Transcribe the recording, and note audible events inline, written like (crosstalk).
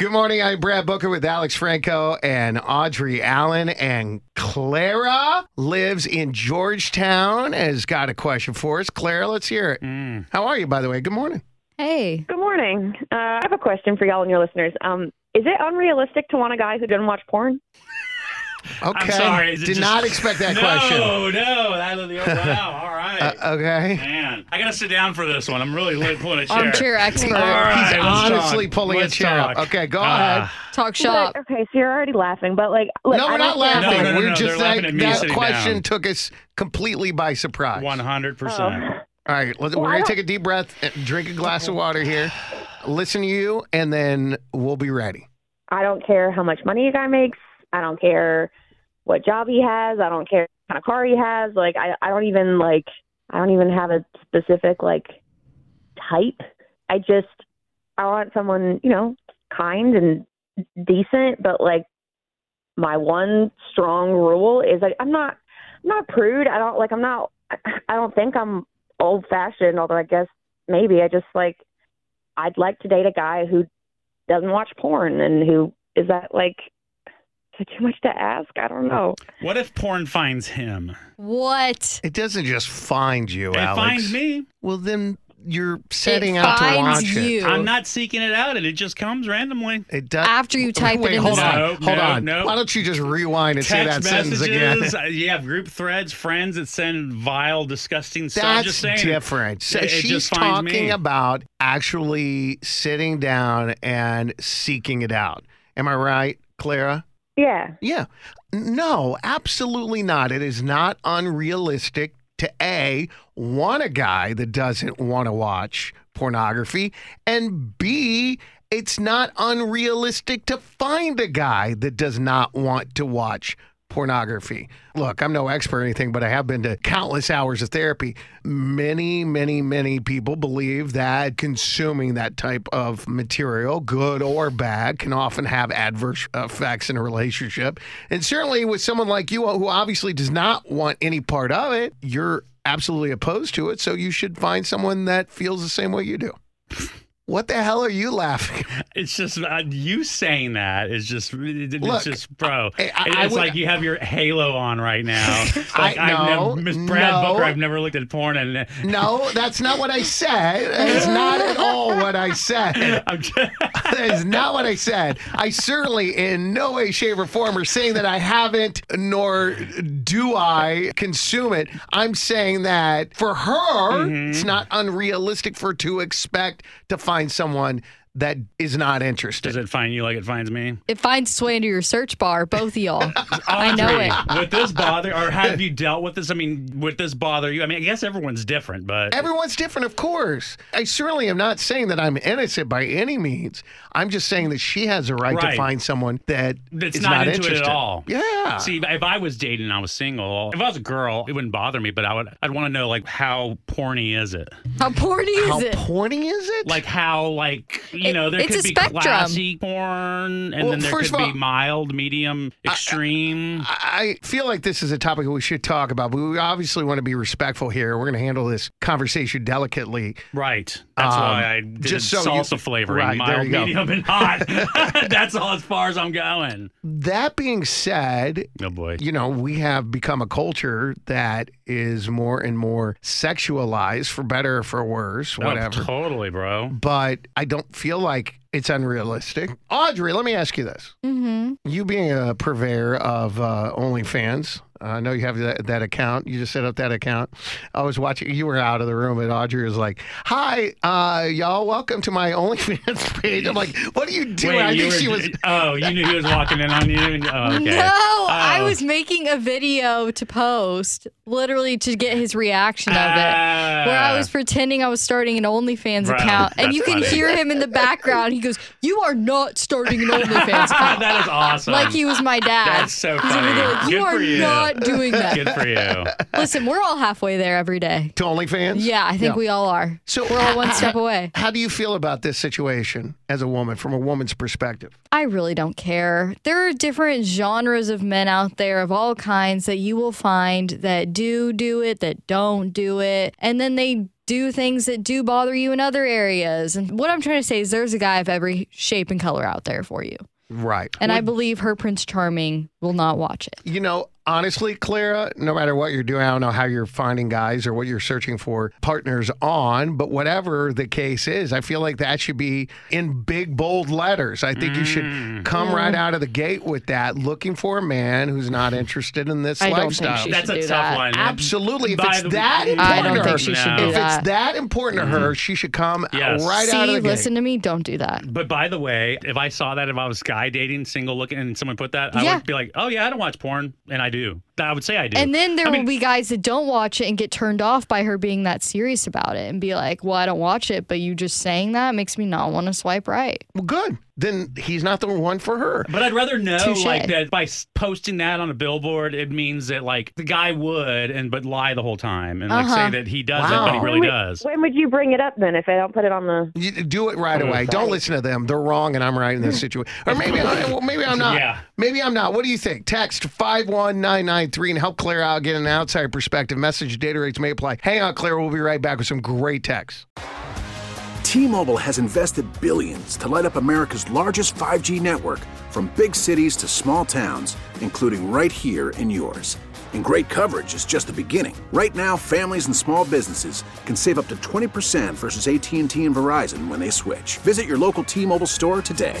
Good morning. I'm Brad Booker with Alex Franco and Audrey Allen. And Clara lives in Georgetown. Has got a question for us. Clara, let's hear it. How are you, by the way? Good morning. Hey. Good morning. Uh, I have a question for y'all and your listeners. Um, is it unrealistic to want a guy who doesn't watch porn? (laughs) Okay. sorry, is it Did just- not expect that (laughs) no, question. No, That was the wow. All right. Uh, okay. Man, I gotta sit down for this one. I'm really li- pulling a chair. Armchair expert. All right, He's let's honestly talk. pulling Let's a chair talk. up. Okay, go Ah. ahead. Talk shop. Like, okay, so you're already laughing, but like, look, no, we're not laughing. No, no, no, we're no, just they're laughing like at that question down. took us completely by surprise. One hundred percent. All right, Well, we're going to take a deep breath, and drink a glass of water here, listen to you, and then we'll be ready. I don't care how much money a guy makes. I don't care what job he has. I don't care what kind of car he has. Like, I, I don't even like, I don't even have a specific like type. I just, I want someone, you know, kind and decent. But like, my one strong rule is like, I'm not, I'm not prude. I don't like, I'm not, I, I don't think I'm old fashioned. Although I guess maybe I just like, I'd like to date a guy who doesn't watch porn and who is that like is it too much to ask? I don't know. What if porn finds him? What? It doesn't just find you, It Alex. finds me. Well, then you're setting it out to finds watch it. you. I'm not seeking it out, and it just comes randomly. It does. After you type Wait, it in hold the on, No, hold no, on. no. Why don't you just rewind and say that Text sentence again? messages. (laughs) uh, You have group threads, friends that send vile, disgusting stuff. I'm That's just saying. different. So It- it she's just finds talking me. about actually sitting down and seeking it out. Am I right, Clara? Yeah. Yeah. No, absolutely not. It is not unrealistic to A, want a guy that doesn't want to watch pornography, and B, it's not unrealistic to find a guy that does not want to watch pornography. Look, I'm no expert or anything, but I have been to countless hours of therapy. Many, many, many people believe that consuming that type of material, good or bad, can often have adverse effects in a relationship. And certainly with someone like you who obviously does not want any part of it, you're absolutely opposed to it. So you should find someone that feels the same way you do. What the hell are you laughing? at? It's just uh, you saying that is just it's Look, just bro. I- I- It- I it's would- like you have your halo on right now. (laughs) Like I- no, never, Miss Brad no. Booker. I've never looked at porn and No, that's not what I said. It's not at all what I said. (laughs) That is not what I said. I certainly, in no way, shape, or form, are saying that I haven't, nor do I consume it. I'm saying that for her, it's not unrealistic for her to expect to find someone that is not interested. does it find you like it finds me? It finds its way into your search bar, both of y'all. (laughs) I know it. Would this bother, or have you dealt with this? I mean, would this bother you? I mean, I guess everyone's different, but Everyone's different, of course. I certainly am not saying that I'm innocent by any means. I'm just saying that she has a right, to find someone that That's is not not, into it at all. Yeah. See, if I was dating and I was single, if I was a girl, it wouldn't bother me, but I would, I'd want to know like how porny is it? How porny is How it? How porny is it? Like how, like you know, there it's could a be spectrum. classy porn, and Well, then there first could of be all- mild, medium, extreme. I feel like this is a topic we should talk about, but we obviously want to be respectful here. We're going to handle this conversation delicately. right. That's Um, why I did just so salsa you- flavoring, right, there mild, you go. medium, and hot. (laughs) (laughs) That's all as far as I'm going. That being said, Oh boy. you know, we have become a culture that is more and more sexualized, for better or for worse, Oh, whatever. totally, bro. But I don't feel like it's unrealistic. Audrey, let me ask you this. Mm-hmm. You being a purveyor of uh, OnlyFans, I know you have that, that account. You just set up that account. I was watching. You were out of the room, and Audrey was like, "Hi, uh, y'all. Welcome to my (laughs) OnlyFans page." I'm like, "What are you doing?" Wait, I you think were, she was. Oh, you knew he was walking in on you. (laughs) Oh, okay. No, I Oh. was making a video to post, literally to get his reaction of it. Where I was ah. pretending I was starting an OnlyFans Right. account, and That's you can funny. hear him in the background. He goes, "You are not starting an OnlyFans account." (laughs) that is awesome. like he was my dad. That's so He's over funny. there like, you Good are you. not doing that. Good for you. (laughs) Listen, we're all halfway there every day. To OnlyFans? Yeah, I think Yeah. we all are. So we're all one step away. How do you feel about this situation as a woman, from a woman's perspective? I really don't care. There are different genres of men out there of all kinds that you will find that do do it, that don't do it, and then they do things that do bother you in other areas. And what I'm trying to say is there's a guy of every shape and color out there for you. Right. And I believe her Prince Charming will not watch it. You know, honestly, Clara, no matter what you're doing, I don't know how you're finding guys or what you're searching for partners on, but whatever the case is, I feel like that should be in big, bold letters. I think you should mm. come right out of the gate with that, looking for a man who's not interested in this I don't think lifestyle. she That's should a do tough that. one. Absolutely. If it's the- that important I don't to her, she should if it's that important to her, she should come Yes. right out of See, the gate. See, listen to me, don't do that. But by the way, if I saw that, if I was guy dating, single looking, and someone put that, I Yeah. would be like, oh, yeah, I don't watch porn. And I do do. I would say I do. And then there I will mean- be guys that don't watch it and get turned off by her being that serious about it and be like, well, I don't watch it, but you just saying that makes me not want to swipe right. well, good. Then he's not the one for her. But I'd rather know Touche. like that by posting that on a billboard, it means that like the guy would and but lie the whole time and like Uh-huh. say that he doesn't, Wow. but he really when, does. Would, when would you bring it up then if I don't put it on the? You do it right away. Don't listen to them. They're wrong, and I'm right in this (laughs) situation. Or maybe, I, well, maybe I'm not. Yeah. Maybe I'm not. What do you think? Text five one nine nine three and help Claire out. Get an outside perspective. Message data rates may apply. Hang on, Claire. We'll be right back with some great texts. T-Mobile has invested billions to light up America's largest 5G network from big cities to small towns, including right here in yours. And great coverage is just the beginning. Right now, families and small businesses can save up to 20% versus AT&T and Verizon when they switch. Visit your local T-Mobile store today.